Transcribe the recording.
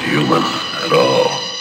human at all.